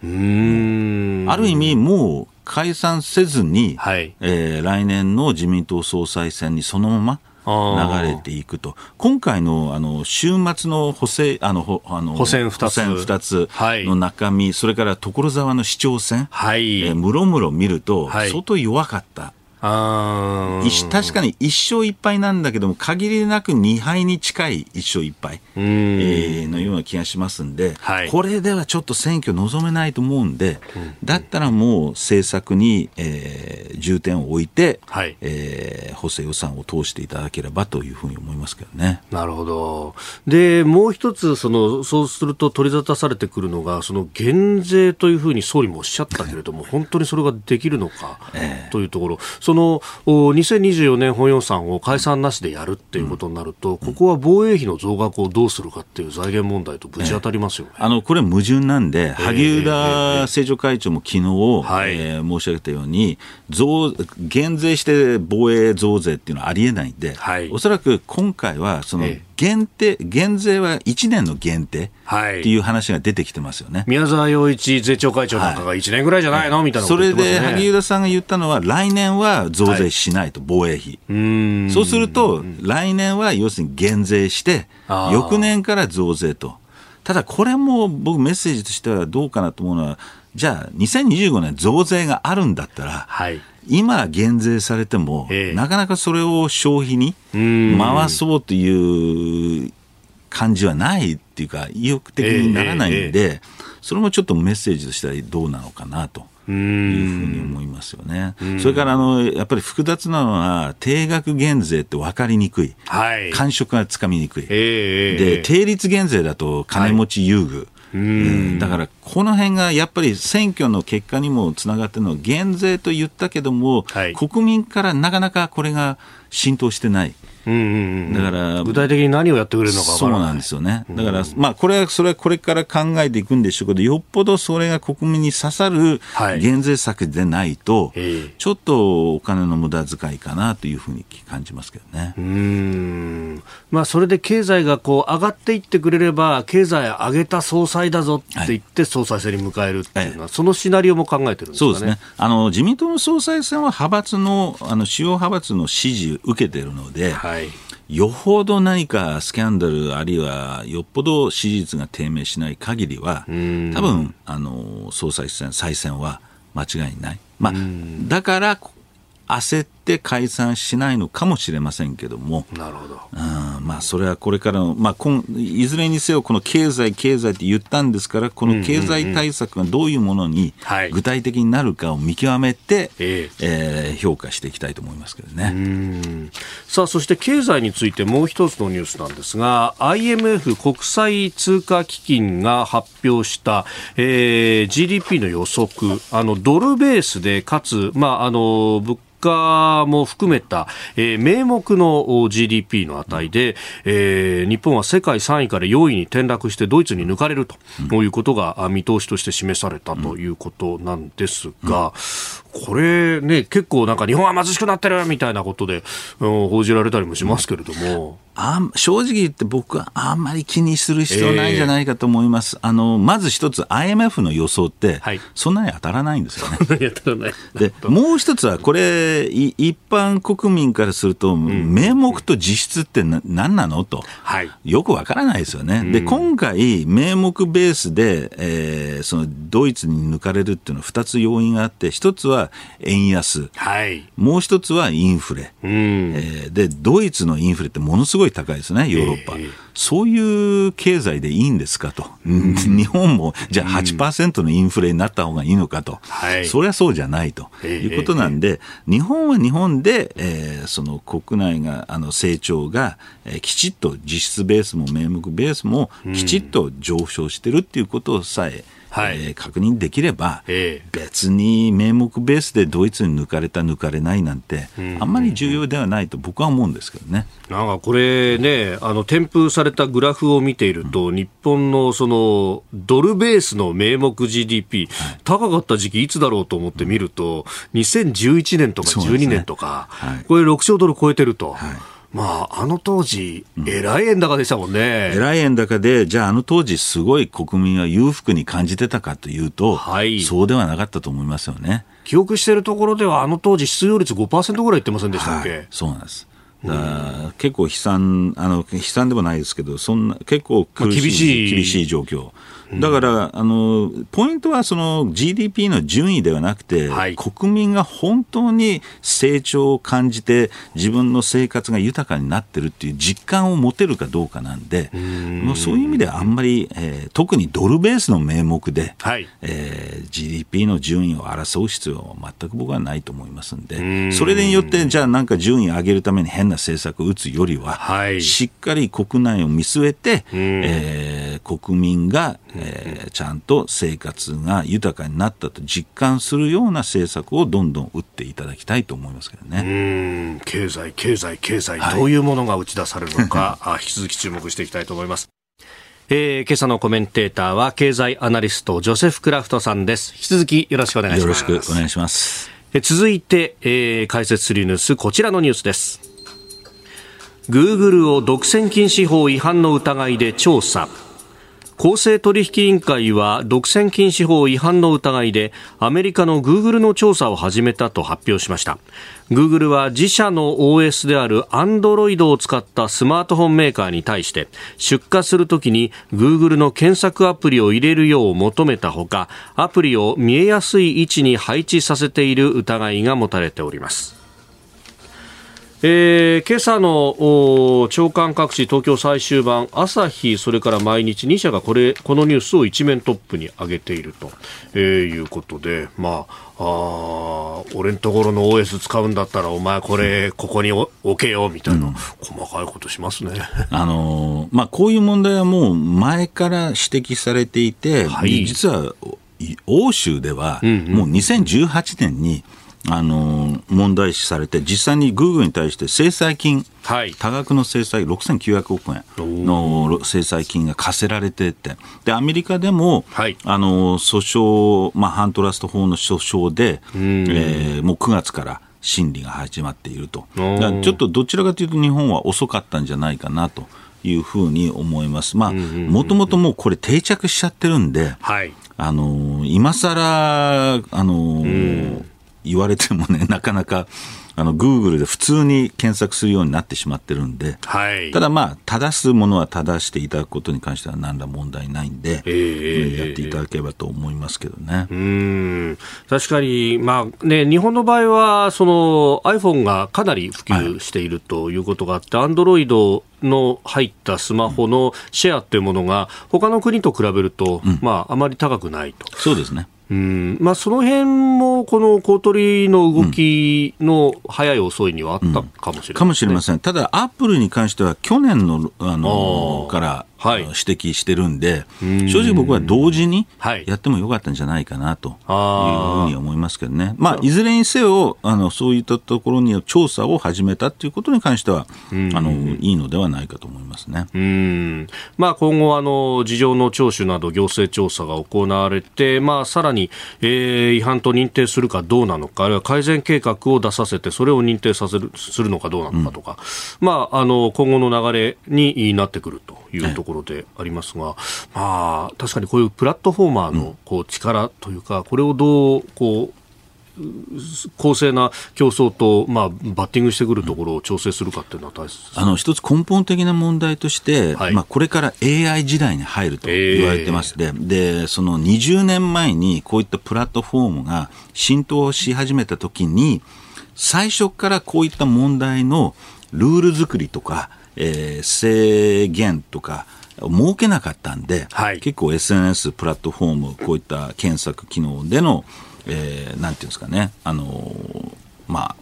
ある意味、もう解散せずに、はい、えー、来年の自民党総裁選にそのまま流れていくと、今回のあの週末の補正あのあの補選2つ ,2 つの中身、はい、それから所沢の市長選、はい。えー、むろむろ見ると、相当弱かった。あ確かに1勝1敗なんだけども、限りなく2敗に近い1勝1敗、えー、のような気がしますんで、はい、これではちょっと選挙望めないと思うんで、だったらもう政策に、えー、重点を置いて、はい、えー、補正予算を通していただければというふうに思いますけどね。なるほど。で、もう一つ、その、そうすると取り沙汰されてくるのが、その減税というふうに総理もおっしゃったけれども、本当にそれができるのか、というところ、その2024年本予算を解散なしでやるっていうことになると、ここは防衛費の増額をどうするかっていう財源問題とぶち当たりますよね、あのこれ、矛盾なんで、萩生田政調会長も昨日、えー、えー、申し上げたように増、減税して防衛増税っていうのはありえないんで、はい、おそらく今回は、その、えー限定、減税は1年の限定っていう話が出てきてますよね。宮沢洋一税調会長なんかが1年ぐらいじゃないの、はい、みたいな、ね、それで萩生田さんが言ったのは、来年は増税しないと、はい、防衛費。そうすると、来年は要するに減税して、翌年から増税と。ただこれも僕メッセージとしてはどうかなと思うのは、じゃあ2025年増税があるんだったら、はい、今減税されても、なかなかそれを消費に回そうという感じはないっていうか、意欲的にならないんで、それもちょっとメッセージとしてはどうなのかなと。いうふうに思いますよね。それからあのやっぱり複雑なのは定額減税って分かりにくい、はい、感触がつかみにくい、で定率減税だと金持ち優遇、うんだからこの辺がやっぱり選挙の結果にもつながってるのは減税と言ったけども、はい、国民からなかなかこれが浸透してない。うんうんうん、だから具体的に何をやってくれるのかそうなんですよね、だから、まあ、これはそれはこれから考えていくんでしょうけど、よっぽどそれが国民に刺さる減税策でないと、はい、ちょっとお金の無駄遣いかなというふうに感じますけどね。うん。まあ、それで経済がこう上がっていってくれれば、経済上げた総裁だぞって言って、総裁選に迎えるっていうのは、はい、そのシナリオも考えてるんですか、ね、そうですね。あの自民党の総裁選は派閥のあの主要派閥の支持を受けてるので、はい、よほど何かスキャンダル、あるいはよっぽど支持率が低迷しない限りは、多分あの総裁選、再選は間違いない。まあ、だから焦って解散しないのかもしれませんけども、なるほど、うん。まあ、それはこれからの、まあ、今いずれにせよ、この経済、経済って言ったんですから、この経済対策がどういうものに具体的になるかを見極めて、はい、えー、評価していきたいと思いますけどね。さあそして経済についてもう一つのニュースなんですが、IMF・ 国際通貨基金が発表した、えー、GDP の予測、あのドルベースで、かつ、まあ、あの物価も含めた、えー、名目の GDP の値で、えー、日本は世界3位から4位に転落してドイツに抜かれると、ういうことが見通しとして示されたということなんですが、これね、結構なんか日本は貧しくなってるみたいなことで、報じられたりもしますけれども。あ正直言って僕はあんまり気にする必要ないんじゃないかと思います。えー、あのまず一つ IMF の予想って、はい、そんなに当たらないんですよね。でもう一つはこれ一般国民からすると、名目と実質って何なの？と、はい、よくわからないですよね。で今回名目ベースで、えー、そのドイツに抜かれるっていうのは2つ要因があって一つは円安、はい、もう一つはインフレ、うん、えー、でドイツのインフレってものすごい高いですねヨーロッパ、えー、そういう経済でいいんですかと、うん、日本もじゃあ8%のインフレになった方がいいのかと、はい、そりゃそうじゃないと。いうことなんで、日本は日本で、えー、その国内があの成長が、えー、きちっと実質ベースも名目ベースもきちっと上昇してるっていうことさえ、はい、えー、確認できれば、えー、別に名目ベースでドイツに抜かれた、抜かれないなんて、あんまり重要ではないと僕は思うんですけどね。なんかこれね、あの添付されたグラフを見ていると、うん、日本のそのドルベースの名目 GDP、はい、高かった時期いつだろうと思って見ると、2011年とか12年とか、ね。はい、これ6兆ドル超えてると。はいまあ、あの当時、えらい円高でしたもんね。えらい円高で、じゃああの当時すごい国民は裕福に感じてたかというと、はい、そうではなかったと思いますよね。記憶しているところでは、あの当時失業率5%ぐらいいってませんでしたっけ、はい、そうなんです。だ結構悲惨あの悲惨でもないですけどそんな結構厳しい厳しい状況だから、あのポイントはその GDP の順位ではなくて、はい、国民が本当に成長を感じて、自分の生活が豊かになってるっていう実感を持てるかどうかなんで、もうそういう意味ではあんまり、えー、特にドルベースの名目で、はい、えー、GDP の順位を争う必要は全く僕はないと思いますんで、それによって、じゃあなんか順位を上げるために変な政策を打つよりは、はい、しっかり国内を見据えて、えー、国民が、えー、ちゃんと生活が豊かになったと実感するような政策をどんどん打っていただきたいと思いますけどね経済、経済、経済、どういうものが打ち出されるのか、はい、引き続き注目していきたいと思います。えー、今朝のコメンテーターは経済アナリストジョセフ・クラフトさんです。引き続きよろしくお願いします。よろしくお願いします。え続いて、えー、解説するニュース、こちらのニュースです。グーグルを独占禁止法違反の疑いで調査。公正取引委員会は独占禁止法違反の疑いでアメリカのグーグルの調査を始めたと発表しました。グーグルは自社の OS である Android を使ったスマートフォンメーカーに対して出荷するときにグーグルの検索アプリを入れるよう求めたほかアプリを見えやすい位置に配置させている疑いが持たれております。えー、今朝の朝刊各紙東京最終版朝日それから毎日2社がこれこのニュースを一面トップに上げていると、えー、いうことでまああ俺んところの OS 使うんだったらお前これここに置けよみたいな、うん、細かいことしますね。あのー、まあこういう問題はもう前から指摘されていて、はい、実は欧州ではもう2018年に、うんあの問題視されて、実際にグーグルに対して制裁金、はい、多額の制裁、6900億円の制裁金が課せられてて、でアメリカでも、はい、あの訴訟、まあ、反トラスト法の訴訟で、えー、もう9月から審理が始まっていると、ちょっとどちらかというと、日本は遅かったんじゃないかなと。いうふうに思います。まあ、もともともうこれ定着しちゃってるんで、はい、あの今更あの言われてもね、なかなか、あの、グーグルで普通に検索するようになってしまってるんで、はい、ただまあ、正すものは正していただくことに関しては何ら問題ないんで、えー、やっていただければと思いますけどね。うん確かに、まあね、日本の場合は、その iPhone がかなり普及しているということがあって、アンドロイドの入ったスマホのシェアっていうものが、他の国と比べると、うん、まあ、あまり高くないと。そうですね。うん。まあ、その辺もこの公取の動きの早い遅いにはあったかもしれない、ねうん、かもしれません、ただ、アップルに関しては去年のあのからはい、指摘してるんで、正直僕は同時にやってもよかったんじゃないかなというふうに思いますけどね、まあ、いずれにせよあの、そういったところに調査を始めたということに関しては、あのいいのではないかと思いますね。うん。まあ、今後あの、事情の聴取など行政調査が行われて、まあ、さらに、えー、違反と認定するかどうなのか、あるいは改善計画を出させて、それを認定させるするのかどうなのかとか、うん、まあ、あの今後の流れになってくるというところでありますが、まあ、確かにこういうプラットフォーマーのこう力というか、これをどうこう公正な競争と、まあ、バッティングしてくるところを調整するかっていうのは大切あの一つ根本的な問題として、はい、まあ、これから AI 時代に入ると言われてますで、えー、でその20年前にこういったプラットフォームが浸透し始めたときに最初からこういった問題のルール作りとか、えー、制限とか設けなかったんで、はい、結構 SNS プラットフォームこういった検索機能での、えー、なんていうんですかねあのまあ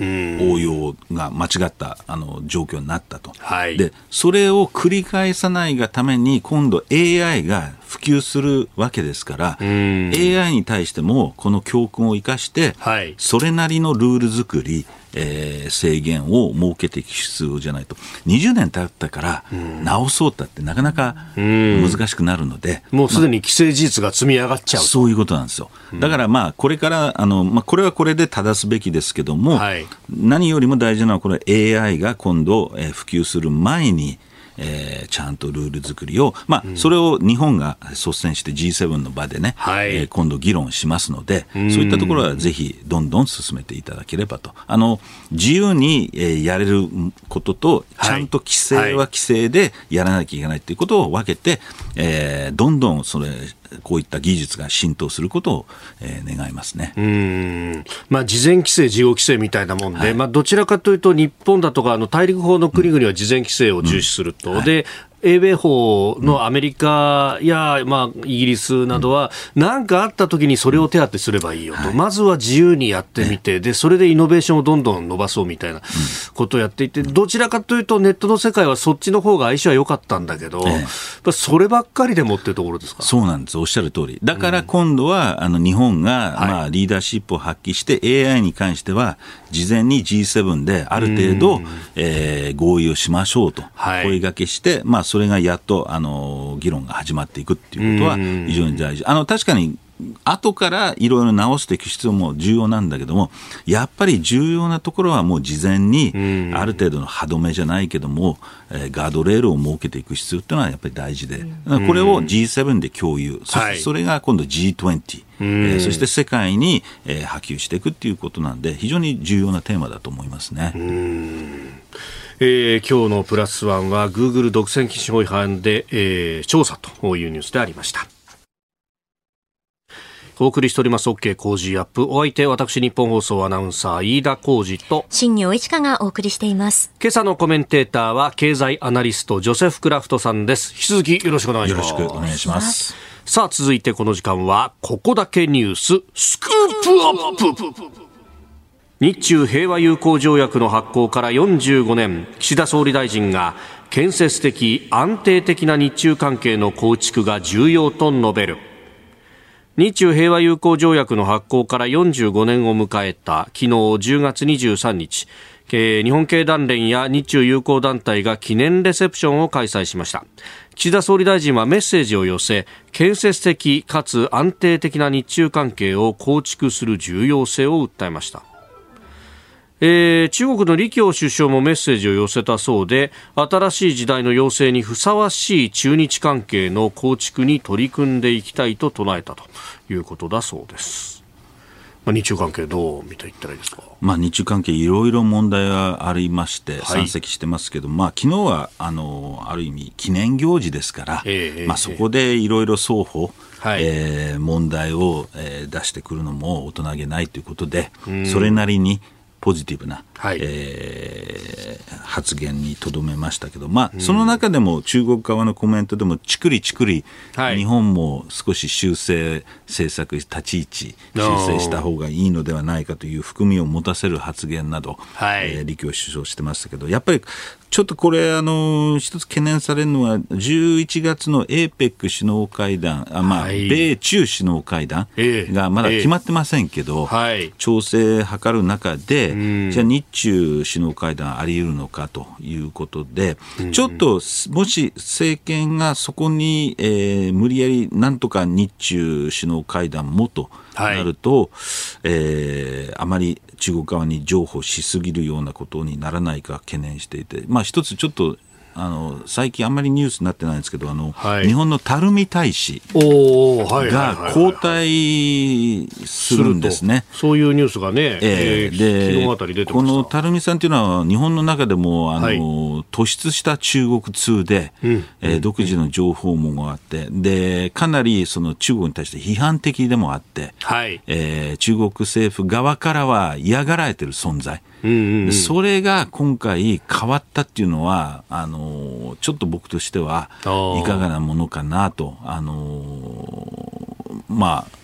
応用が間違ったあの状況になったと、はい、でそれを繰り返さないがために今度 AI が普及するわけですから AI に対してもこの教訓を生かして、はい、それなりのルール作りえー、制限を設けていく必要じゃないと。20年経ったから直そうったってなかなか難しくなるので、もうすでに既成事実が積み上がっちゃう、まあ、そういうことなんですよ。だからまあこれからあの、まあ、これはこれで正すべきですけども、はい、何よりも大事なのはこれ AI が今度、えー、普及する前にえー、ちゃんとルール作りを、まあ、それを日本が率先して G7 の場でね、はい、えー、今度議論しますので、そういったところはぜひどんどん進めていただければと。あの、自由に、えー、やれることと、ちゃんと規制は規制でやらなきゃいけないということを分けて、えー、どんどんそれ、こういった技術が浸透することを、えー、願いますね。うん。まあ、事前規制、事後規制みたいなもんで、はい、まあ、どちらかというと、日本だとかあの大陸法の国々は事前規制を重視すると、うんうん。はい、で英米法のアメリカや、まあ、イギリスなどは、何かあった時にそれを手当てすればいいよと、まずは自由にやってみて、で、それでイノベーションをどんどん伸ばそうみたいなことをやっていて、どちらかというとネットの世界はそっちの方が相性は良かったんだけど、そればっかりでもっていうところですか？そうなんです。おっしゃる通り。だから今度は、あの、日本が、まあ、リーダーシップを発揮して、AI に関しては、事前に G7 である程度、えー、合意をしましょうと、声がけして、まあ、それがやっとあの議論が始まっていくっていうことは非常に大事。あの確かに後からいろいろ直していく必要も重要なんだけども、やっぱり重要なところはもう事前に、ある程度の歯止めじゃないけども、えー、ガードレールを設けていく必要っていうのはやっぱり大事で、これを G7 で共有、そしてそれが今度 G20、えー、そして世界に、えー、波及していくっていうことなんで、非常に重要なテーマだと思いますね。えー、今日のプラスワンはグーグル独占禁止法違反で、えー、調査というニュースでありました。お送りしております OK 工事アップ。お相手、私日本放送アナウンサー飯田浩二と新業一華がお送りしています。今朝のコメンテーターは経済アナリストジョセフ・クラフトさんです。引き続きよろしくお願いします。よろしくお願いします。さあ続いてこの時間はここだけニューススクープアップ日中平和友好条約の発効から45年岸田総理大臣が建設的安定的な日中関係の構築が重要と述べる。日中平和友好条約の発効から45年を迎えた昨日10月23日日本経団連や日中友好団体が記念レセプションを開催しました。岸田総理大臣はメッセージを寄せ建設的かつ安定的な日中関係を構築する重要性を訴えました。えー、中国の李強首相もメッセージを寄せたそうで新しい時代の要請にふさわしい中日関係の構築に取り組んでいきたいと唱えたということだそうです。まあ、日中関係どう見ていったらいいですか、まあ、日中関係いろいろ問題がありまして山積してますけど、はい、まあ、昨日はあのある意味記念行事ですから、えー、まあ、そこでいろいろ双方、はい、えー、問題を、えー、出してくるのも大人げないということで、それなりにポジティブな、はい、えー、発言にとどめましたけど、まあ、その中でも中国側のコメントでも、ちくりちくり、はい、日本も少し修正政策、立ち位置、修正した方がいいのではないかという含みを持たせる発言など、はい、えー、李強首相してましたけど、やっぱりちょっとこれ、あの一つ懸念されるのは、11月の APEC 首脳会談、あまあ、はい、米中首脳会談がまだ決まってませんけど、えーはい、調整図る中で、じゃあ、日中首脳会談あり得るのかということで、ちょっともし政権がそこに、えー、無理やりなんとか日中首脳会談もとなると、はい、えー、あまり中国側に譲歩しすぎるようなことにならないか懸念していて、まあ、一つちょっとあの最近あんまりニュースになってないんですけどあの、はい、日本の垂水大使が交代するんですね。そういうニュースがね、えー、でこの垂水さんというのは日本の中でもあの、はい、突出した中国通で、うん、えー、独自の情報網があってでかなりその中国に対して批判的でもあって、はい。えー、中国政府側からは嫌がられてる存在。うんうんうん、それが今回変わったっていうのは、あのちょっと僕としてはいかがなものかなと、あのまあ、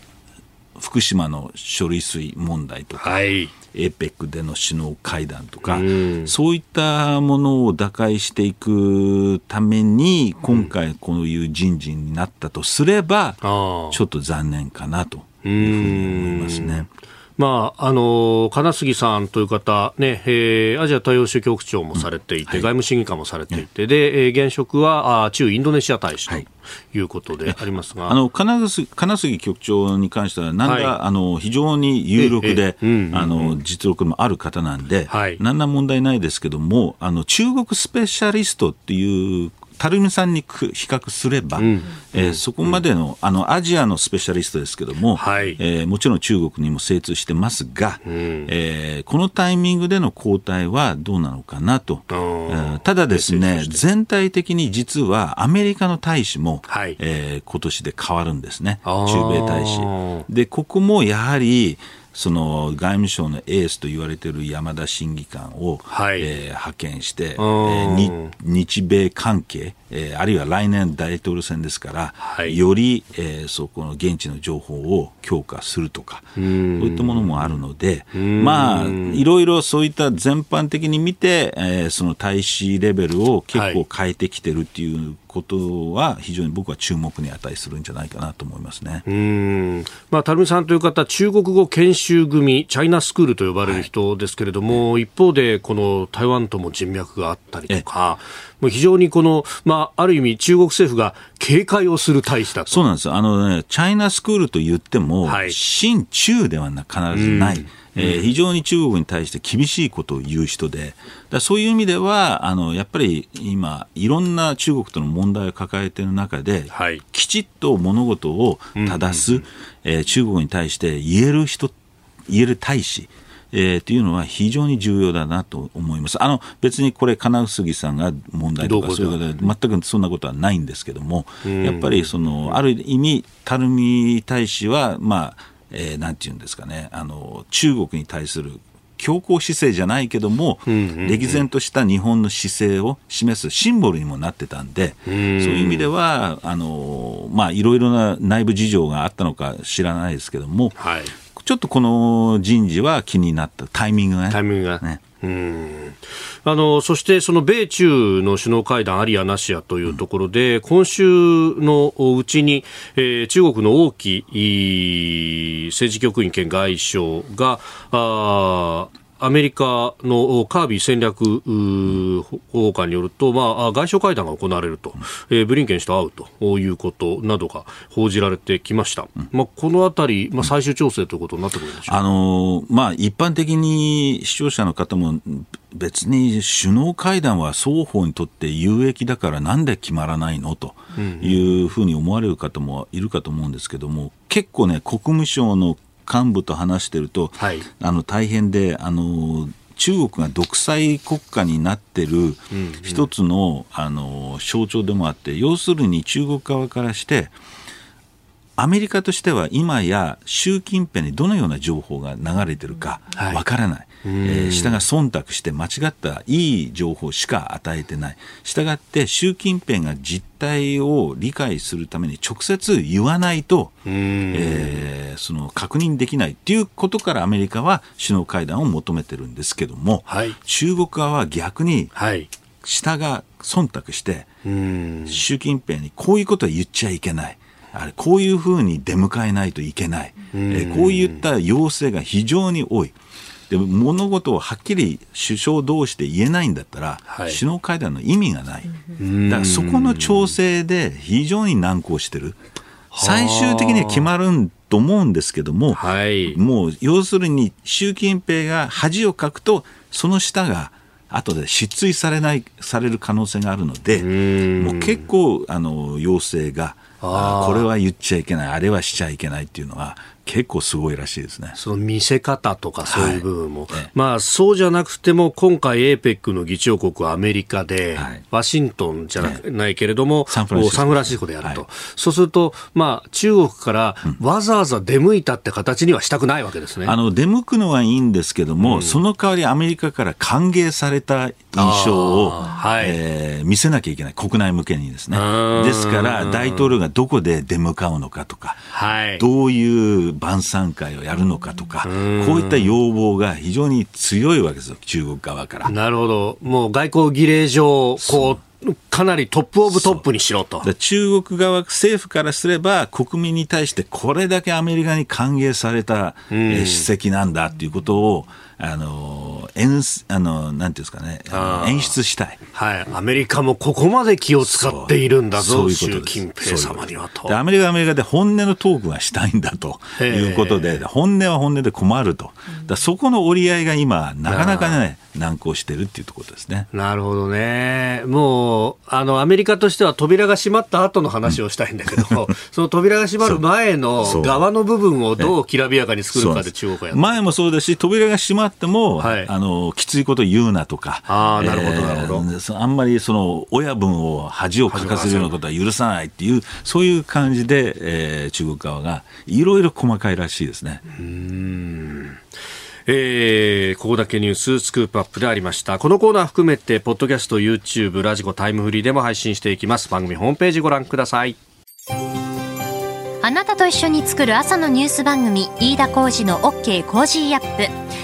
福島の処理水問題とか、はい、APEC での首脳会談とか、うん、そういったものを打開していくために、今回こういう人事になったとすれば、ちょっと残念かなというふうに思いますね。まあ、あの金杉さんという方、ねえー、アジア太陽州局長もされていて、うんはい、外務審議官もされていて、でえー、現職はあ中インドネシア大使と。い。うことでありますが、あの金杉金杉局長に関しては、なんだ、はい、あの非常に有力で、あの実力もある方なんで、はい、何ら問題ないですけども、あの中国スペシャリストっていう垂水さんに比較すれば、うん、えー、そこまでのあのアジアのスペシャリストですけども、はい、えー、もちろん中国にも精通してますが、うん、えー、このタイミングでの交代はどうなのかなと、えー、ただですね、全体的に実はアメリカの大使も、はい、えー、今年で変わるんですね、中米大使。で、ここもやはり、その外務省のエースと言われている山田審議官を、はい、えー、派遣して、えー、日米関係、えー、あるいは来年大統領選ですから、はい、より、えー、そこの現地の情報を強化するとか、そういったものもあるので、まあ、いろいろそういった全般的に見て、えー、その大使レベルを結構変えてきてるっていうことは非常に僕は注目に値するんじゃないかなと思いますね。うん。まあ、垂水さんという方、中国語研修組、チャイナスクールと呼ばれる人ですけれども、はい、一方で、この台湾とも人脈があったりとか、もう非常にこの、まあ、ある意味中国政府が警戒をする大使だと。そうなんですあのね、チャイナスクールと言っても、はい、新中では必ずない。うんえー、非常に中国に対して厳しいことを言う人で、だそういう意味では、あのやっぱり今、いろんな中国との問題を抱えている中で、はい、きちっと物事を正す、うん。うんえー、中国に対して言える人、言える大使、えー、というのは非常に重要だなと思います。あの別にこれ金杉さんが問題とかそういうことで全くそんなことはないんですけども、やっぱりそのある意味垂水大使はまあえー、なんていうんですかね、あの、中国に対する強硬姿勢じゃないけども、歴然とした日本の姿勢を示すシンボルにもなってたんで、そういう意味では、あの、まあ、いろいろな内部事情があったのか知らないですけども、はい、ちょっとこの人事は気になったタイミングがね。タイミングが。ね。うん。あのそしてその米中の首脳会談ありやなしやというところで、うん、今週のうちに、えー、中国の王毅政治局員兼外相があアメリカのカービー戦略報官によると、まあ、外相会談が行われると、えー、ブリンケン氏と会うということなどが報じられてきました、うん、まあ、このあたり、まあ、最終調整ということになってくるでしょう、あのまあ、一般的に視聴者の方も別に首脳会談は双方にとって有益だからなんで決まらないのというふうに思われる方もいるかと思うんですけども結構ね国務省の幹部と話してると、はい、あの大変であの中国が独裁国家になってる一つの,、あの象徴でもあって要するに中国側からしてアメリカとしては今や習近平にどのような情報が流れてるかわからない。はいえー、下が忖度して間違ったいい情報しか与えてない。したがって習近平が実態を理解するために直接言わないと、えー、その確認できないっていうことからアメリカは首脳会談を求めてるんですけども、はい、中国側は逆に、下が忖度して、習近平にこういうことは言っちゃいけない。あれこういうふうに出迎えないといけない、えー、こういった要請が非常に多い。で物事をはっきり首相同士で言えないんだったら、はい、首脳会談の意味がない、だからそこの調整で非常に難航してる、最終的には決まると思うんですけども、はい、もう要するに習近平が恥をかくと、その下が後で失墜されないされる可能性があるので、もう結構あの要請がこれは言っちゃいけない、あれはしちゃいけないっていうのは、結構すごいらしいですね。その見せ方とかそういう部分も。はい、まあそうじゃなくても今回 APEC の議長国はアメリカで、はい、ワシントンじゃな,、ないけれども、サンフランシスコでやると。はい、そうすると、まあ中国からわざわざ出向いたって形にはしたくないわけですね。あの出向くのはいいんですけども、うん、その代わりアメリカから歓迎された印象を、はい、えー、見せなきゃいけない。国内向けにですね。ですから大統領がどこで出向かうのかとか、はい、どういう晩餐会をやるのかとか、こういった要望が非常に強いわけですよ、中国側から。なるほど。もう外交儀礼上、こう、かなりトップオブトップにしろと。中国側、政府からすれば、国民に対してこれだけアメリカに歓迎された、え主席なんだっていうことを、あの演あのなんていうんですかね。演出したい、はい、アメリカもここまで気を使っているんだぞ習近平様にはと。アメリカはアメリカで本音のトークがしたいんだということで本音は本音で困ると。だそこの折り合いが今なかなかね難航してるっていうところですね。なるほどね。もうあのアメリカとしては扉が閉まった後の話をしたいんだけど、うん、その扉が閉まる前の側の部分をどうきらびやかに作るかで中国はや前もそうです。し扉が閉まっても、はい、あのきついこと言うなとか、あなるほどなるほど、あんまりその親分を恥をかかせるようなことは許さないっていう、そういう感じで、えー、中国側がいろいろ細かいらしいですね。うん。えー、ここだけニューススクープアップでありました。このコーナー含めてポッドキャスト YouTube ラジコタイムフリーでも配信していきます。番組ホームページご覧ください。あなたと一緒に作る朝のニュース番組飯田浩二の OK コージーアップ